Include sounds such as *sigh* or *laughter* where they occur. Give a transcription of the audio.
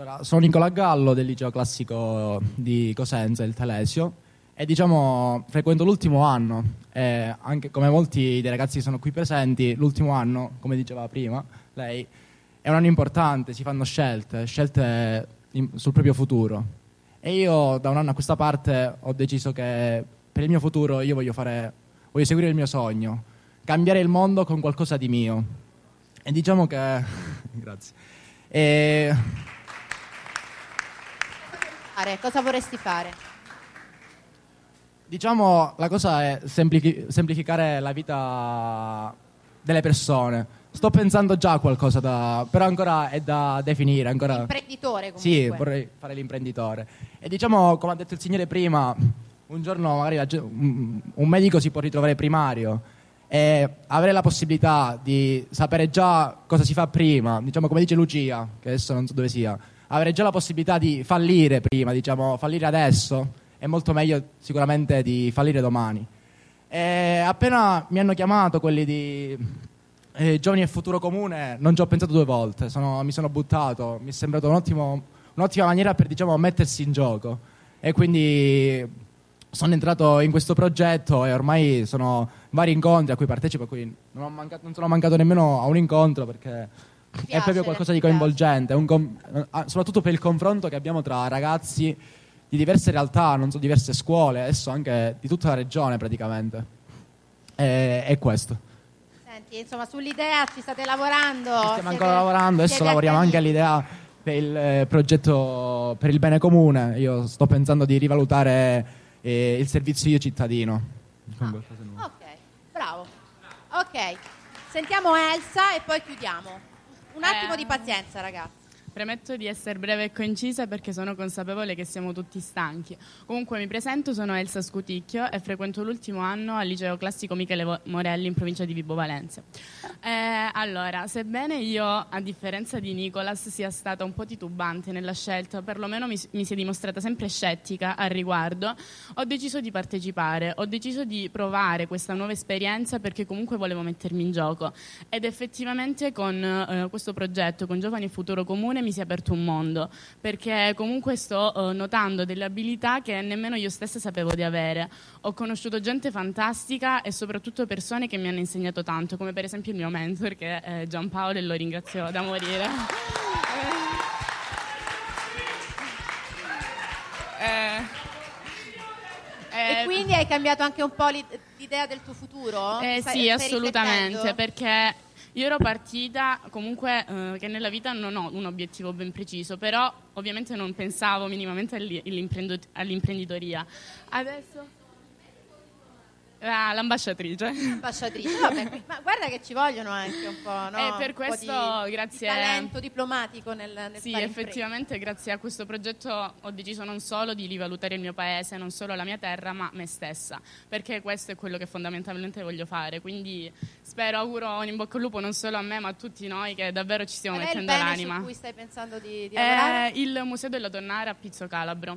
Allora, sono Nicola Gallo del liceo classico di Cosenza, il Telesio, e diciamo frequento l'ultimo anno, e anche come molti dei ragazzi che sono qui presenti, l'ultimo anno, come diceva prima lei, è un anno importante, si fanno scelte, scelte in- sul proprio futuro. E io da un anno a questa parte ho deciso che per il mio futuro io voglio fare, voglio seguire il mio sogno, cambiare il mondo con qualcosa di mio. E diciamo che... *laughs* Grazie. E Fare, Cosa vorresti fare? Diciamo, la cosa è semplichi- semplificare la vita delle persone. Sto pensando già a qualcosa da... però ancora è da definire, ancora... Imprenditore comunque. Sì, vorrei fare l'imprenditore. E diciamo, come ha detto il signore prima, un giorno magari la un medico si può ritrovare primario e avere la possibilità di sapere già cosa si fa prima, diciamo come dice Lucia, che adesso non so dove sia, avere già la possibilità di fallire prima, diciamo fallire adesso, è molto meglio sicuramente di fallire domani. E appena mi hanno chiamato quelli di eh, Giovani e Futuro Comune, non ci ho pensato due volte, sono- mi sono buttato, mi è sembrato un ottimo- un'ottima maniera per diciamo, mettersi in gioco. E quindi sono entrato in questo progetto e ormai sono vari incontri a cui partecipo, a cui non, mancato- non sono mancato nemmeno a un incontro perché è piace, proprio qualcosa di coinvolgente, un com- ah, soprattutto per il confronto che abbiamo tra ragazzi di diverse realtà, non so, diverse scuole, adesso anche di tutta la regione praticamente. E, è questo. Senti, insomma, sull'idea ci state lavorando. Stiamo siete- ancora lavorando, adesso lavoriamo anche all'idea per il eh, progetto per il bene comune. Io sto pensando di rivalutare eh, il servizio io cittadino. Con qualcosa di nuovo. Ok, bravo. Ok, sentiamo Elsa e poi chiudiamo. Un attimo Eh. di pazienza, ragazzi. Premetto di essere breve e concisa perché sono consapevole che siamo tutti stanchi. Comunque mi presento, sono Elsa Scuticchio e frequento l'ultimo anno al liceo classico Michele Morelli in provincia di Vibo Valentia. Eh, allora, sebbene io, a differenza di Nicolas, sia stata un po' titubante nella scelta, perlomeno mi, mi si è dimostrata sempre scettica al riguardo, ho deciso di partecipare, ho deciso di provare questa nuova esperienza perché comunque volevo mettermi in gioco ed effettivamente con eh, questo progetto, con Giovani e Futuro Comune, mi si è aperto un mondo perché comunque sto eh, notando delle abilità che nemmeno io stessa sapevo di avere. Ho conosciuto gente fantastica e soprattutto persone che mi hanno insegnato tanto, come per esempio il mio mentor che è Giampaolo e lo ringrazio da morire. *laughs* Eh, E eh, quindi hai cambiato anche un po' l'i- l'idea del tuo futuro? Eh, sì, assolutamente, perché io ero partita comunque eh, che nella vita non ho un obiettivo ben preciso, però ovviamente non pensavo minimamente all'imprenditoria. Adesso... Ah, l'ambasciatrice. Ambasciatrice, vabbè, ma guarda che ci vogliono anche un po', no? Eh, per questo, di, grazie- di talento diplomatico nel, nel Sì, effettivamente grazie a questo progetto ho deciso non solo di rivalutare il mio paese, non solo la mia terra, ma me stessa, perché questo è quello che fondamentalmente voglio fare. Quindi spero, auguro un in bocca al lupo non solo a me, ma a tutti noi che davvero ci stiamo Qual è il mettendo bene l'anima. su cui stai pensando di, di lavorare? È il Museo della Donnara a Pizzo Calabro.